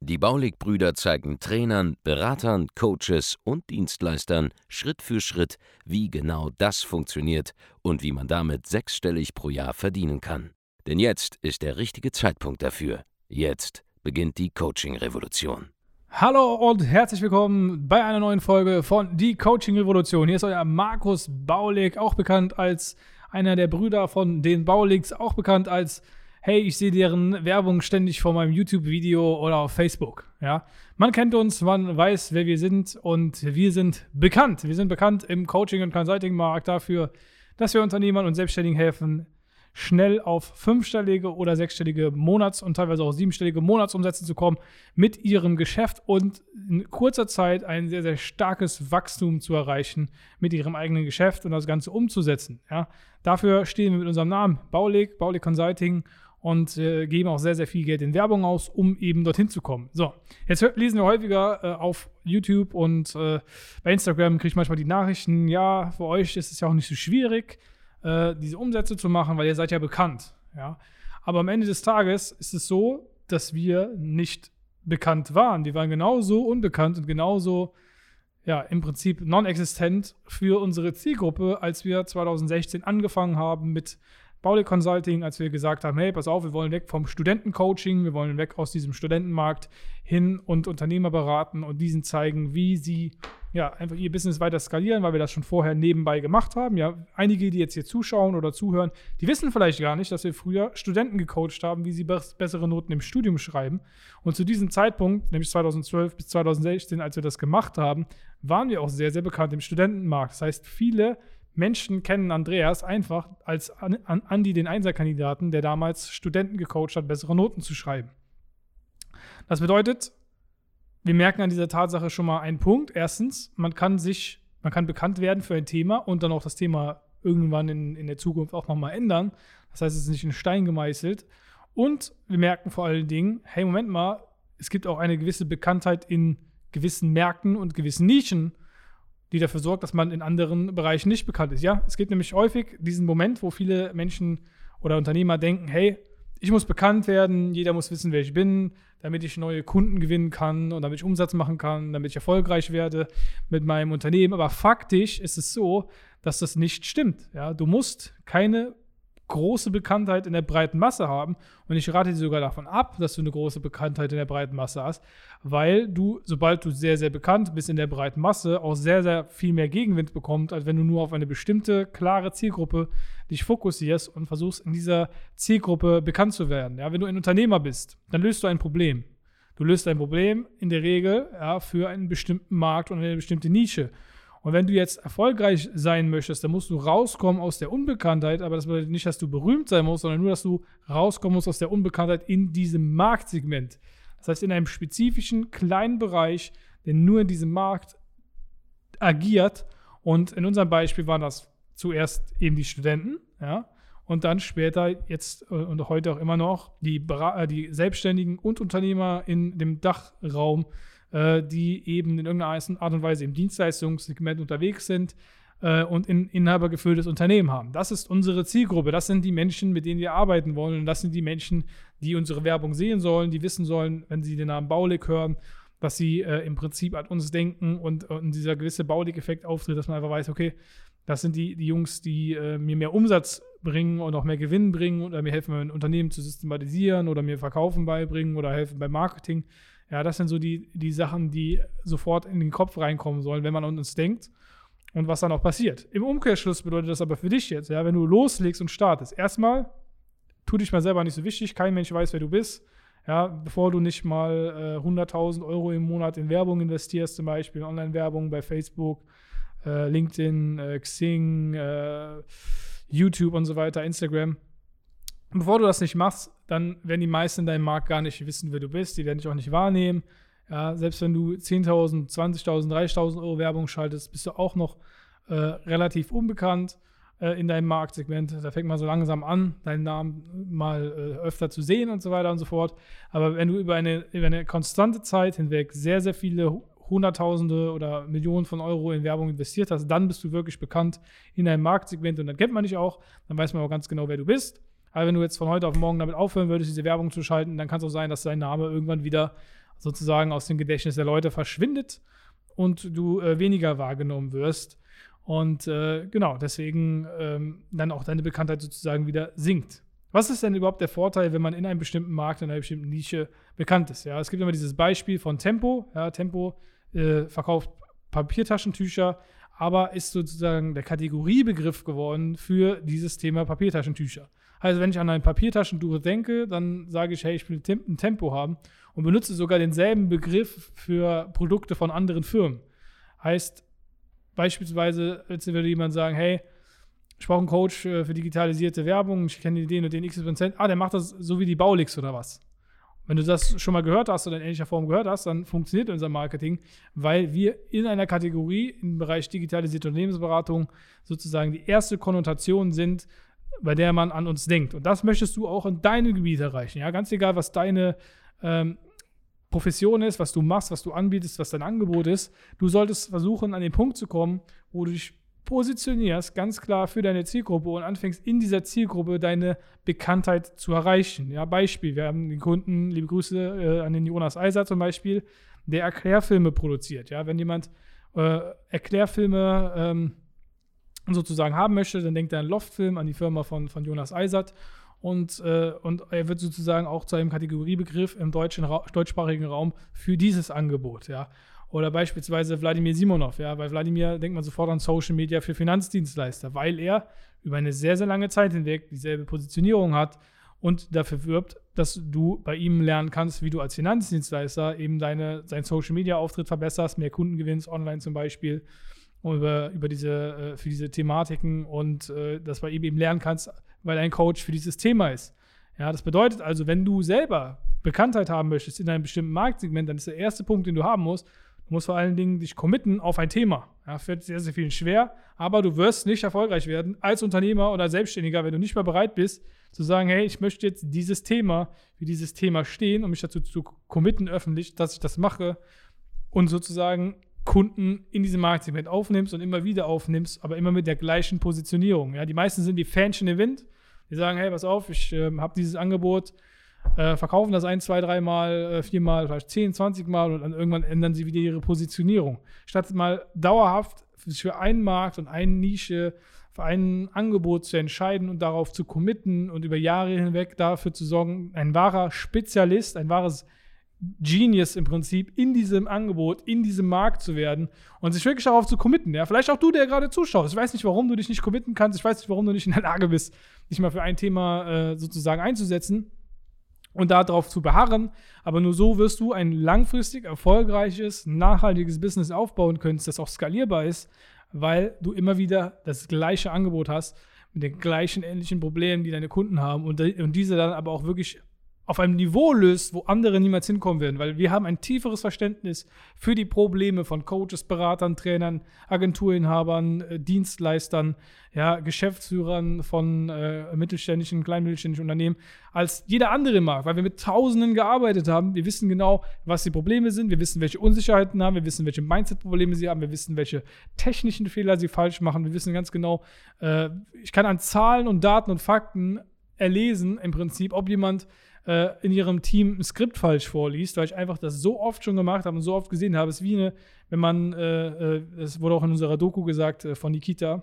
Die Baulig-Brüder zeigen Trainern, Beratern, Coaches und Dienstleistern Schritt für Schritt, wie genau das funktioniert und wie man damit sechsstellig pro Jahr verdienen kann. Denn jetzt ist der richtige Zeitpunkt dafür. Jetzt beginnt die Coaching-Revolution. Hallo und herzlich willkommen bei einer neuen Folge von Die Coaching Revolution. Hier ist euer Markus Baulig, auch bekannt als einer der Brüder von den Bauligs, auch bekannt als hey, ich sehe deren Werbung ständig vor meinem YouTube-Video oder auf Facebook. Ja, man kennt uns, man weiß, wer wir sind und wir sind bekannt. Wir sind bekannt im Coaching- und Consulting-Markt dafür, dass wir Unternehmern und Selbstständigen helfen, schnell auf fünfstellige oder sechsstellige Monats- und teilweise auch siebenstellige Monatsumsätze zu kommen mit ihrem Geschäft und in kurzer Zeit ein sehr, sehr starkes Wachstum zu erreichen mit ihrem eigenen Geschäft und das Ganze umzusetzen. Ja. Dafür stehen wir mit unserem Namen Baulig, Baulig Consulting und äh, geben auch sehr, sehr viel Geld in Werbung aus, um eben dorthin zu kommen. So, jetzt lesen wir häufiger äh, auf YouTube und äh, bei Instagram kriege ich manchmal die Nachrichten, ja, für euch ist es ja auch nicht so schwierig, äh, diese Umsätze zu machen, weil ihr seid ja bekannt. Ja? Aber am Ende des Tages ist es so, dass wir nicht bekannt waren. Wir waren genauso unbekannt und genauso ja, im Prinzip non-existent für unsere Zielgruppe, als wir 2016 angefangen haben mit Baule Consulting, als wir gesagt haben, hey, pass auf, wir wollen weg vom Studentencoaching, wir wollen weg aus diesem Studentenmarkt hin und Unternehmer beraten und diesen zeigen, wie sie ja, einfach ihr Business weiter skalieren, weil wir das schon vorher nebenbei gemacht haben. Ja, einige, die jetzt hier zuschauen oder zuhören, die wissen vielleicht gar nicht, dass wir früher Studenten gecoacht haben, wie sie bessere Noten im Studium schreiben. Und zu diesem Zeitpunkt, nämlich 2012 bis 2016, als wir das gemacht haben, waren wir auch sehr, sehr bekannt im Studentenmarkt. Das heißt, viele Menschen kennen Andreas einfach als Andi, den Einserkandidaten, der damals Studenten gecoacht hat, bessere Noten zu schreiben. Das bedeutet, wir merken an dieser Tatsache schon mal einen Punkt. Erstens, man kann sich, man kann bekannt werden für ein Thema und dann auch das Thema irgendwann in, in der Zukunft auch nochmal ändern. Das heißt, es ist nicht in Stein gemeißelt. Und wir merken vor allen Dingen, hey, Moment mal, es gibt auch eine gewisse Bekanntheit in gewissen Märkten und gewissen Nischen die dafür sorgt, dass man in anderen Bereichen nicht bekannt ist. Ja, es gibt nämlich häufig diesen Moment, wo viele Menschen oder Unternehmer denken, hey, ich muss bekannt werden, jeder muss wissen, wer ich bin, damit ich neue Kunden gewinnen kann und damit ich Umsatz machen kann, damit ich erfolgreich werde mit meinem Unternehmen. Aber faktisch ist es so, dass das nicht stimmt. Ja, du musst keine große Bekanntheit in der breiten Masse haben. Und ich rate dir sogar davon ab, dass du eine große Bekanntheit in der breiten Masse hast, weil du, sobald du sehr, sehr bekannt bist in der breiten Masse, auch sehr, sehr viel mehr Gegenwind bekommst, als wenn du nur auf eine bestimmte, klare Zielgruppe dich fokussierst und versuchst, in dieser Zielgruppe bekannt zu werden. Ja, wenn du ein Unternehmer bist, dann löst du ein Problem. Du löst ein Problem in der Regel ja, für einen bestimmten Markt und eine bestimmte Nische. Und wenn du jetzt erfolgreich sein möchtest, dann musst du rauskommen aus der Unbekanntheit, aber das bedeutet nicht, dass du berühmt sein musst, sondern nur, dass du rauskommen musst aus der Unbekanntheit in diesem Marktsegment. Das heißt, in einem spezifischen kleinen Bereich, der nur in diesem Markt agiert. Und in unserem Beispiel waren das zuerst eben die Studenten, ja, und dann später, jetzt äh, und heute auch immer noch, die, äh, die Selbstständigen und Unternehmer in dem Dachraum, äh, die eben in irgendeiner Art und Weise im Dienstleistungssegment unterwegs sind äh, und ein inhabergeführtes Unternehmen haben. Das ist unsere Zielgruppe. Das sind die Menschen, mit denen wir arbeiten wollen. Und das sind die Menschen, die unsere Werbung sehen sollen, die wissen sollen, wenn sie den Namen Baulig hören, dass sie äh, im Prinzip an uns denken und, und dieser gewisse Baulig-Effekt auftritt, dass man einfach weiß, okay, das sind die, die Jungs, die äh, mir mehr Umsatz bringen und auch mehr Gewinn bringen oder mir helfen, mein Unternehmen zu systematisieren oder mir Verkaufen beibringen oder helfen beim Marketing. Ja, das sind so die, die Sachen, die sofort in den Kopf reinkommen sollen, wenn man an uns denkt und was dann auch passiert. Im Umkehrschluss bedeutet das aber für dich jetzt, ja, wenn du loslegst und startest, erstmal tu dich mal selber nicht so wichtig, kein Mensch weiß, wer du bist. Ja, bevor du nicht mal äh, 100.000 Euro im Monat in Werbung investierst, zum Beispiel in Online-Werbung bei Facebook, äh, LinkedIn, äh, Xing, äh, YouTube und so weiter, Instagram, bevor du das nicht machst, dann werden die meisten in deinem Markt gar nicht wissen, wer du bist. Die werden dich auch nicht wahrnehmen. Ja, selbst wenn du 10.000, 20.000, 30.000 Euro Werbung schaltest, bist du auch noch äh, relativ unbekannt. äh, in deinem Marktsegment. Da fängt man so langsam an, deinen Namen mal äh, öfter zu sehen und so weiter und so fort. Aber wenn du über eine, über eine konstante Zeit hinweg sehr, sehr viele Hunderttausende oder Millionen von Euro in Werbung investiert hast, dann bist du wirklich bekannt in deinem Marktsegment und dann kennt man dich auch, dann weiß man auch ganz genau, wer du bist. Aber wenn du jetzt von heute auf morgen damit aufhören würdest, diese Werbung zu schalten, dann kann es auch sein, dass dein Name irgendwann wieder sozusagen aus dem Gedächtnis der Leute verschwindet und du äh, weniger wahrgenommen wirst. Und äh, genau, deswegen ähm, dann auch deine Bekanntheit sozusagen wieder sinkt. Was ist denn überhaupt der Vorteil, wenn man in einem bestimmten Markt, in einer bestimmten Nische bekannt ist? Ja, es gibt immer dieses Beispiel von Tempo. Ja, Tempo äh, verkauft Papiertaschentücher, aber ist sozusagen der Kategoriebegriff geworden für dieses Thema Papiertaschentücher. Also wenn ich an ein Papiertaschentuch denke, dann sage ich, hey, ich will ein Tempo haben und benutze sogar denselben Begriff für Produkte von anderen Firmen. Heißt beispielsweise, jetzt würde jemand sagen, hey, ich brauche einen Coach für digitalisierte Werbung, ich kenne den und den X%, ah, der macht das so wie die Baulix oder was. Wenn du das schon mal gehört hast oder in ähnlicher Form gehört hast, dann funktioniert unser Marketing, weil wir in einer Kategorie im Bereich digitalisierte Unternehmensberatung sozusagen die erste Konnotation sind, bei der man an uns denkt. Und das möchtest du auch in deinem Gebiet erreichen. Ja, ganz egal, was deine ähm, Profession ist, was du machst, was du anbietest, was dein Angebot ist. Du solltest versuchen, an den Punkt zu kommen, wo du dich positionierst, ganz klar für deine Zielgruppe und anfängst in dieser Zielgruppe deine Bekanntheit zu erreichen. Ja, Beispiel, wir haben den Kunden, liebe Grüße äh, an den Jonas Eiser zum Beispiel, der Erklärfilme produziert. Ja, wenn jemand äh, Erklärfilme ähm, sozusagen haben möchte, dann denkt er an Loftfilm, an die Firma von, von Jonas Eisert. Und, äh, und er wird sozusagen auch zu einem Kategoriebegriff im deutschen Ra deutschsprachigen Raum für dieses Angebot, ja. Oder beispielsweise Wladimir Simonov, ja, bei Wladimir denkt man sofort an Social Media für Finanzdienstleister, weil er über eine sehr, sehr lange Zeit hinweg dieselbe Positionierung hat und dafür wirbt, dass du bei ihm lernen kannst, wie du als Finanzdienstleister eben deine, deinen Social Media Auftritt verbesserst, mehr Kunden gewinnst, online zum Beispiel, über, über diese, äh, für diese Thematiken und äh, dass du eben lernen kannst, weil ein Coach für dieses Thema ist. Ja, das bedeutet also, wenn du selber Bekanntheit haben möchtest in einem bestimmten Marktsegment, dann ist der erste Punkt, den du haben musst, Du musst vor allen Dingen dich committen auf ein Thema. Ja, fällt sehr, sehr vielen schwer, aber du wirst nicht erfolgreich werden als Unternehmer oder Selbstständiger, wenn du nicht mehr bereit bist, zu sagen, hey, ich möchte jetzt dieses Thema, für dieses Thema stehen und mich dazu zu committen öffentlich, dass ich das mache und sozusagen Kunden in diesem Marktsegment aufnimmst und immer wieder aufnimmst, aber immer mit der gleichen Positionierung. Ja, die meisten sind wie Fähnchen im Wind. Die sagen, hey, pass auf, ich äh, habe dieses Angebot, äh, verkaufen das ein, zwei, dreimal, äh, viermal, vielleicht zehn, zwanzig Mal und dann irgendwann ändern sie wieder ihre Positionierung. Statt mal dauerhaft für einen Markt und eine Nische, für ein Angebot zu entscheiden und darauf zu committen und über Jahre hinweg dafür zu sorgen, ein wahrer Spezialist, ein wahres Genius im Prinzip in diesem Angebot, in diesem Markt zu werden und sich wirklich darauf zu committen. Ja, vielleicht auch du, der gerade zuschaust. Ich weiß nicht, warum du dich nicht committen kannst. Ich weiß nicht, warum du nicht in der Lage bist, dich mal für ein Thema äh, sozusagen einzusetzen und darauf zu beharren. Aber nur so wirst du ein langfristig erfolgreiches, nachhaltiges Business aufbauen können, das auch skalierbar ist, weil du immer wieder das gleiche Angebot hast mit den gleichen ähnlichen Problemen, die deine Kunden haben und, und diese dann aber auch wirklich auf einem Niveau löst, wo andere niemals hinkommen werden, weil wir haben ein tieferes Verständnis für die Probleme von Coaches, Beratern, Trainern, Agenturinhabern, äh, Dienstleistern, ja, Geschäftsführern von äh, mittelständischen, kleinmittelständischen Unternehmen als jeder andere mag, weil wir mit Tausenden gearbeitet haben. Wir wissen genau, was die Probleme sind, wir wissen, welche Unsicherheiten haben, wir wissen, welche Mindset-Probleme sie haben, wir wissen, welche technischen Fehler sie falsch machen, wir wissen ganz genau, äh, ich kann an Zahlen und Daten und Fakten erlesen im Prinzip, ob jemand äh, in ihrem Team ein Skript falsch vorliest, weil ich einfach das so oft schon gemacht habe und so oft gesehen habe. Es ist wie eine, wenn man, äh, äh, es wurde auch in unserer Doku gesagt äh, von Nikita,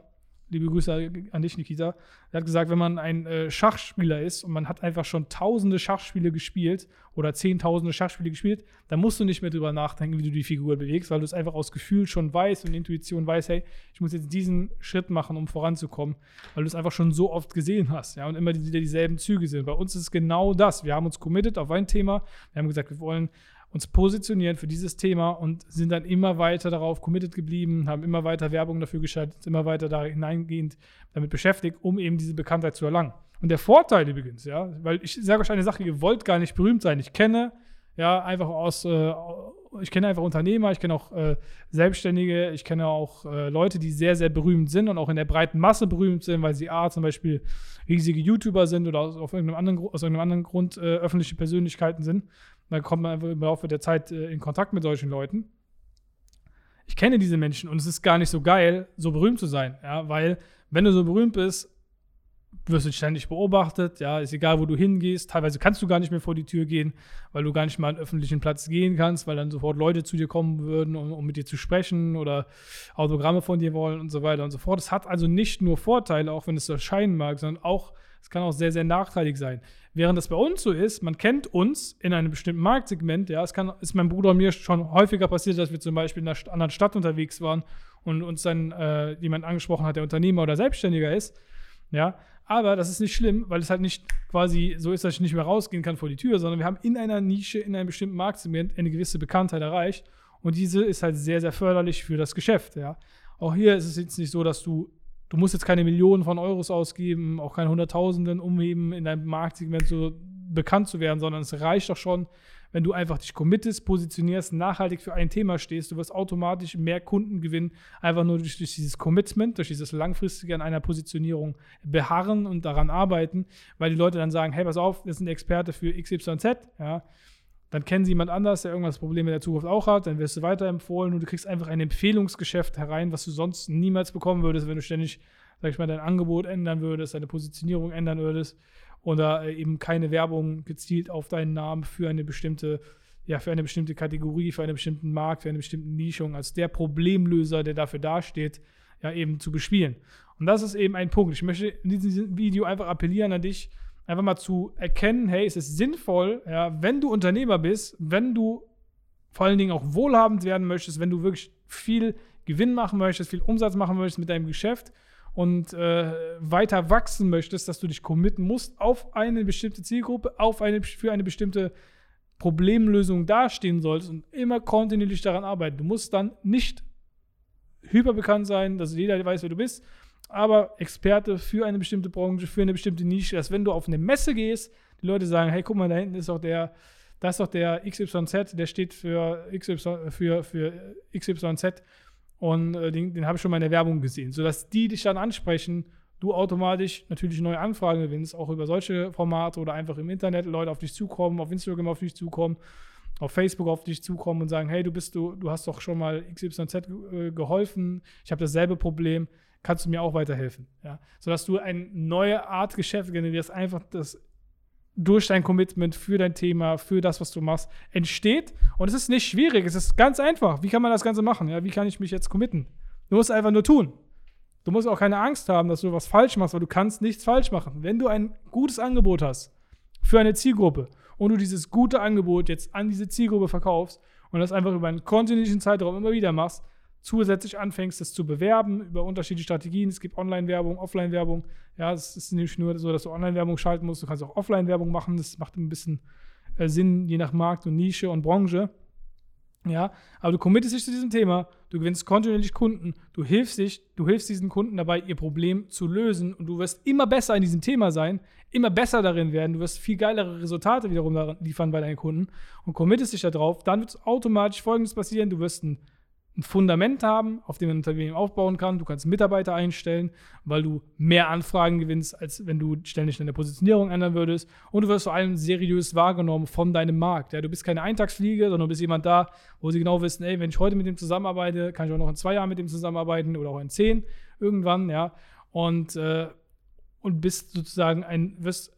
liebe Grüße an dich, Nikita. Er hat gesagt, wenn man ein äh, Schachspieler ist und man hat einfach schon tausende Schachspiele gespielt oder zehntausende Schachspiele gespielt, dann musst du nicht mehr drüber nachdenken, wie du die Figur bewegst, weil du es einfach aus Gefühl schon weißt und Intuition weißt, hey, ich muss jetzt diesen Schritt machen, um voranzukommen, weil du es einfach schon so oft gesehen hast, ja, und immer wieder dieselben Züge sind. Bei uns ist es genau das. Wir haben uns committed auf ein Thema. Wir haben gesagt, wir wollen uns positionieren für dieses Thema und sind dann immer weiter darauf committed geblieben, haben immer weiter Werbung dafür geschaltet, immer weiter da hineingehend damit beschäftigt, um eben diese Bekanntheit zu erlangen. Und der Vorteil übrigens, ja, weil ich sage euch eine Sache, ihr wollt gar nicht berühmt sein. Ich kenne Ja, einfach aus, äh, ich kenne einfach Unternehmer, ich kenne auch äh, Selbstständige, ich kenne auch äh, Leute, die sehr, sehr berühmt sind und auch in der breiten Masse berühmt sind, weil sie A, zum Beispiel riesige YouTuber sind oder aus, irgendeinem anderen, aus irgendeinem anderen Grund äh, öffentliche Persönlichkeiten sind. Dann kommt man einfach im Laufe der Zeit äh, in Kontakt mit solchen Leuten. Ich kenne diese Menschen und es ist gar nicht so geil, so berühmt zu sein, ja, weil wenn du so berühmt bist, wirst du ständig beobachtet, ja, ist egal, wo du hingehst. Teilweise kannst du gar nicht mehr vor die Tür gehen, weil du gar nicht mal an öffentlichen Platz gehen kannst, weil dann sofort Leute zu dir kommen würden, um, um mit dir zu sprechen oder Autogramme von dir wollen und so weiter und so fort. Es hat also nicht nur Vorteile, auch wenn es so erscheinen mag, sondern auch, es kann auch sehr, sehr nachteilig sein. Während das bei uns so ist, man kennt uns in einem bestimmten Marktsegment, ja, es kann, ist meinem Bruder und mir schon häufiger passiert, dass wir zum Beispiel in einer anderen Stadt unterwegs waren und uns dann äh, jemand angesprochen hat, der Unternehmer oder Selbstständiger ist, ja, aber das ist nicht schlimm, weil es halt nicht quasi so ist, dass ich nicht mehr rausgehen kann vor die Tür, sondern wir haben in einer Nische, in einem bestimmten Marktsegment eine gewisse Bekanntheit erreicht. Und diese ist halt sehr, sehr förderlich für das Geschäft, ja. Auch hier ist es jetzt nicht so, dass du, du musst jetzt keine Millionen von Euros ausgeben, auch keine Hunderttausenden, um eben in deinem Marktsegment so bekannt zu werden, sondern es reicht doch schon, wenn du einfach dich committest, positionierst, nachhaltig für ein Thema stehst, du wirst automatisch mehr Kunden gewinnen, einfach nur durch, durch dieses Commitment, durch dieses langfristige an einer Positionierung beharren und daran arbeiten, weil die Leute dann sagen, hey, pass auf, wir sind Experte für XYZ, ja, dann kennen sie jemand anders, der irgendwas Probleme in der Zukunft auch hat, dann wirst du weiterempfohlen und du kriegst einfach ein Empfehlungsgeschäft herein, was du sonst niemals bekommen würdest, wenn du ständig, sag ich mal, dein Angebot ändern würdest, deine Positionierung ändern würdest oder äh, eben keine Werbung gezielt auf deinen Namen für eine bestimmte, ja, für eine bestimmte Kategorie, für einen bestimmten Markt, für eine bestimmte Nischung, als der Problemlöser, der dafür dasteht, ja, eben zu bespielen. Und das ist eben ein Punkt. Ich möchte in diesem Video einfach appellieren an dich, einfach mal zu erkennen, hey, es ist sinnvoll, ja, wenn du Unternehmer bist, wenn du vor allen Dingen auch wohlhabend werden möchtest, wenn du wirklich viel Gewinn machen möchtest, viel Umsatz machen möchtest mit deinem Geschäft und äh, weiter wachsen möchtest, dass du dich committen musst auf eine bestimmte Zielgruppe, auf eine, für eine bestimmte Problemlösung dastehen solltest und immer kontinuierlich daran arbeiten. Du musst dann nicht hyperbekannt sein, dass jeder weiß, wer du bist, aber Experte für eine bestimmte Branche, für eine bestimmte Nische, dass wenn du auf eine Messe gehst, die Leute sagen, hey, guck mal, da hinten ist doch der, das ist doch der XYZ, der steht für, XY, für, für XYZ und äh, den, den habe ich schon mal in der Werbung gesehen, sodass die dich dann ansprechen, du automatisch natürlich neue Anfragen gewinnst, auch über solche Formate oder einfach im Internet Leute auf dich zukommen, auf Instagram auf dich zukommen, auf Facebook auf dich zukommen und sagen, hey, du bist du, du hast doch schon mal XYZ äh, geholfen, ich habe dasselbe Problem, kannst du mir auch weiterhelfen, ja, sodass du eine neue Art Geschäft generierst, einfach das durch dein Commitment für dein Thema, für das, was du machst, entsteht. Und es ist nicht schwierig, es ist ganz einfach. Wie kann man das Ganze machen? Ja, wie kann ich mich jetzt committen? Du musst einfach nur tun. Du musst auch keine Angst haben, dass du was falsch machst, weil du kannst nichts falsch machen. Wenn du ein gutes Angebot hast für eine Zielgruppe und du dieses gute Angebot jetzt an diese Zielgruppe verkaufst und das einfach über einen kontinuierlichen Zeitraum immer wieder machst, zusätzlich anfängst, das zu bewerben über unterschiedliche Strategien. Es gibt Online-Werbung, Offline-Werbung. Ja, es ist nicht nur so, dass du Online-Werbung schalten musst, du kannst auch Offline-Werbung machen. Das macht ein bisschen äh, Sinn, je nach Markt und Nische und Branche. Ja, aber du committest dich zu diesem Thema, du gewinnst kontinuierlich Kunden, du hilfst dich, du hilfst diesen Kunden dabei, ihr Problem zu lösen und du wirst immer besser in diesem Thema sein, immer besser darin werden, du wirst viel geilere Resultate wiederum liefern bei deinen Kunden und committest dich darauf, dann wird automatisch folgendes passieren, du wirst ein ein Fundament haben, auf dem ein Unternehmen aufbauen kann. Du kannst Mitarbeiter einstellen, weil du mehr Anfragen gewinnst, als wenn du ständig deine Positionierung ändern würdest. Und du wirst vor allem seriös wahrgenommen von deinem Markt. Ja, du bist keine Eintagsfliege, sondern du bist jemand da, wo sie genau wissen, ey, wenn ich heute mit dem zusammenarbeite, kann ich auch noch in zwei Jahren mit dem zusammenarbeiten oder auch in zehn irgendwann, ja. Und, äh, und bist sozusagen ein, wirst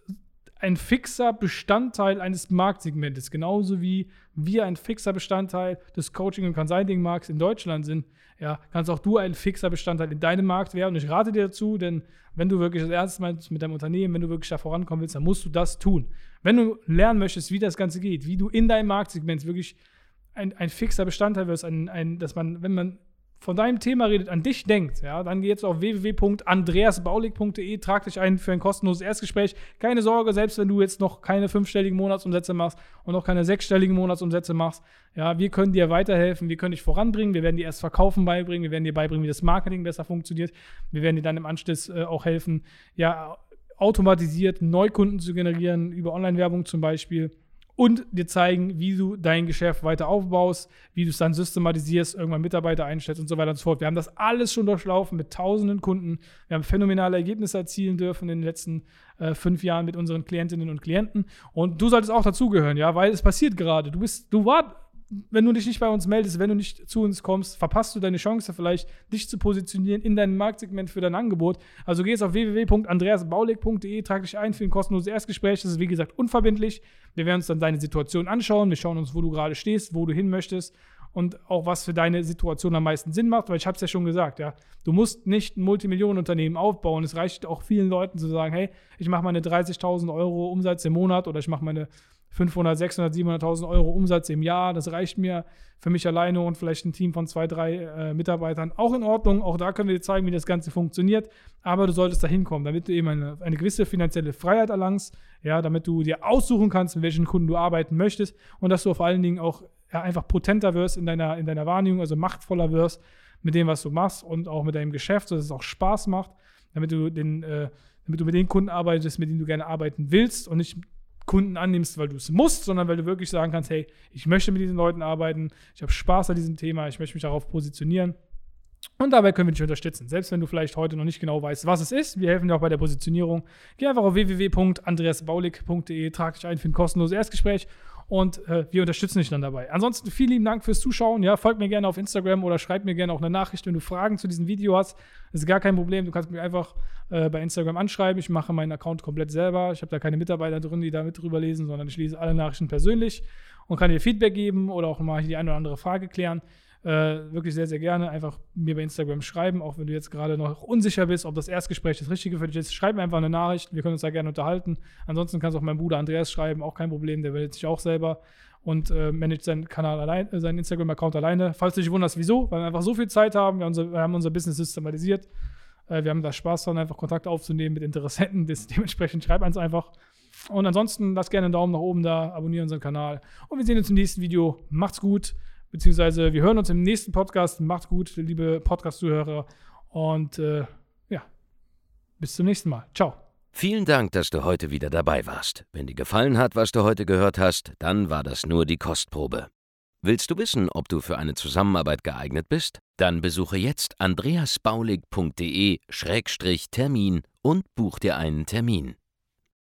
ein fixer Bestandteil eines Marktsegmentes, genauso wie wir ein fixer Bestandteil des Coaching- und Consulting-Markts in Deutschland sind. Ja, kannst auch du ein fixer Bestandteil in deinem Markt werden. Und ich rate dir dazu, denn wenn du wirklich das Ernst meinst mit deinem Unternehmen, wenn du wirklich da vorankommen willst, dann musst du das tun. Wenn du lernen möchtest, wie das Ganze geht, wie du in deinem Marktsegment wirklich ein, ein fixer Bestandteil wirst, ein, ein, dass man, wenn man von deinem Thema redet, an dich denkt, ja, dann geh jetzt auf www.andreasbaulig.de, trag dich ein für ein kostenloses Erstgespräch. Keine Sorge, selbst wenn du jetzt noch keine fünfstelligen Monatsumsätze machst und noch keine sechsstelligen Monatsumsätze machst, ja, wir können dir weiterhelfen, wir können dich voranbringen, wir werden dir erst Verkaufen beibringen, wir werden dir beibringen, wie das Marketing besser funktioniert, wir werden dir dann im Anschluss äh, auch helfen, ja, automatisiert Neukunden zu generieren, über Online-Werbung zum Beispiel und dir zeigen, wie du dein Geschäft weiter aufbaust, wie du es dann systematisierst, irgendwann Mitarbeiter einstellst und so weiter und so fort. Wir haben das alles schon durchlaufen mit tausenden Kunden. Wir haben phänomenale Ergebnisse erzielen dürfen in den letzten äh, fünf Jahren mit unseren Klientinnen und Klienten. Und du solltest auch dazugehören, ja, weil es passiert gerade. Du bist, du warst wenn du dich nicht bei uns meldest, wenn du nicht zu uns kommst, verpasst du deine Chance vielleicht, dich zu positionieren in deinem Marktsegment für dein Angebot. Also geh jetzt auf www.andreasbaulig.de, trag dich ein für ein kostenloses Erstgespräch. Das ist wie gesagt unverbindlich. Wir werden uns dann deine Situation anschauen. Wir schauen uns, wo du gerade stehst, wo du hin möchtest und auch was für deine Situation am meisten Sinn macht, weil ich habe es ja schon gesagt, ja, du musst nicht ein Multimillionenunternehmen aufbauen. Es reicht auch vielen Leuten zu sagen, hey, ich mache meine 30.000 Euro Umsatz im Monat oder ich mache meine 500, 600, 700.000 Euro Umsatz im Jahr. Das reicht mir für mich alleine und vielleicht ein Team von zwei, drei äh, Mitarbeitern. Auch in Ordnung. Auch da können wir dir zeigen, wie das Ganze funktioniert. Aber du solltest da hinkommen, damit du eben eine, eine gewisse finanzielle Freiheit erlangst. Ja, damit du dir aussuchen kannst, mit welchen Kunden du arbeiten möchtest und dass du vor allen Dingen auch ja, einfach potenter wirst in deiner, in deiner Wahrnehmung, also machtvoller wirst mit dem, was du machst und auch mit deinem Geschäft, sodass es auch Spaß macht, damit du den, äh, damit du mit den Kunden arbeitest, mit denen du gerne arbeiten willst und nicht Kunden annimmst, weil du es musst, sondern weil du wirklich sagen kannst, hey, ich möchte mit diesen Leuten arbeiten, ich habe Spaß an diesem Thema, ich möchte mich darauf positionieren. Und dabei können wir dich unterstützen. Selbst wenn du vielleicht heute noch nicht genau weißt, was es ist, wir helfen dir auch bei der Positionierung. Geh einfach auf www.andreasbaulig.de, trag dich ein für ein kostenloses Erstgespräch und äh, wir unterstützen dich dann dabei. Ansonsten vielen lieben Dank fürs Zuschauen. Ja, folgt mir gerne auf Instagram oder schreib mir gerne auch eine Nachricht, wenn du Fragen zu diesem Video hast. Das ist gar kein Problem. Du kannst mich einfach äh, bei Instagram anschreiben. Ich mache meinen Account komplett selber. Ich habe da keine Mitarbeiter drin, die da mit drüber lesen, sondern ich lese alle Nachrichten persönlich und kann dir Feedback geben oder auch mal die eine oder andere Frage klären. Äh, wirklich sehr, sehr gerne einfach mir bei Instagram schreiben, auch wenn du jetzt gerade noch unsicher bist, ob das Erstgespräch das Richtige für dich ist. Schreib mir einfach eine Nachricht, wir können uns da gerne unterhalten. Ansonsten kannst du auch meinem Bruder Andreas schreiben, auch kein Problem, der meldet sich auch selber und äh, managt seinen Kanal allein, äh, seinen Instagram-Account alleine. Falls du dich wunderst, wieso, weil wir einfach so viel Zeit haben, wir, unser, wir haben unser Business systematisiert. Äh, wir haben da Spaß dran, einfach Kontakt aufzunehmen mit Interessenten. Dementsprechend schreib uns einfach. Und ansonsten lass gerne einen Daumen nach oben da, abonniere unseren Kanal. Und wir sehen uns im nächsten Video. Macht's gut beziehungsweise wir hören uns im nächsten Podcast. Macht's gut, liebe Podcast-Zuhörer. Und äh, ja, bis zum nächsten Mal. Ciao. Vielen Dank, dass du heute wieder dabei warst. Wenn dir gefallen hat, was du heute gehört hast, dann war das nur die Kostprobe. Willst du wissen, ob du für eine Zusammenarbeit geeignet bist? Dann besuche jetzt andreasbaulig.de-termin und buch dir einen Termin.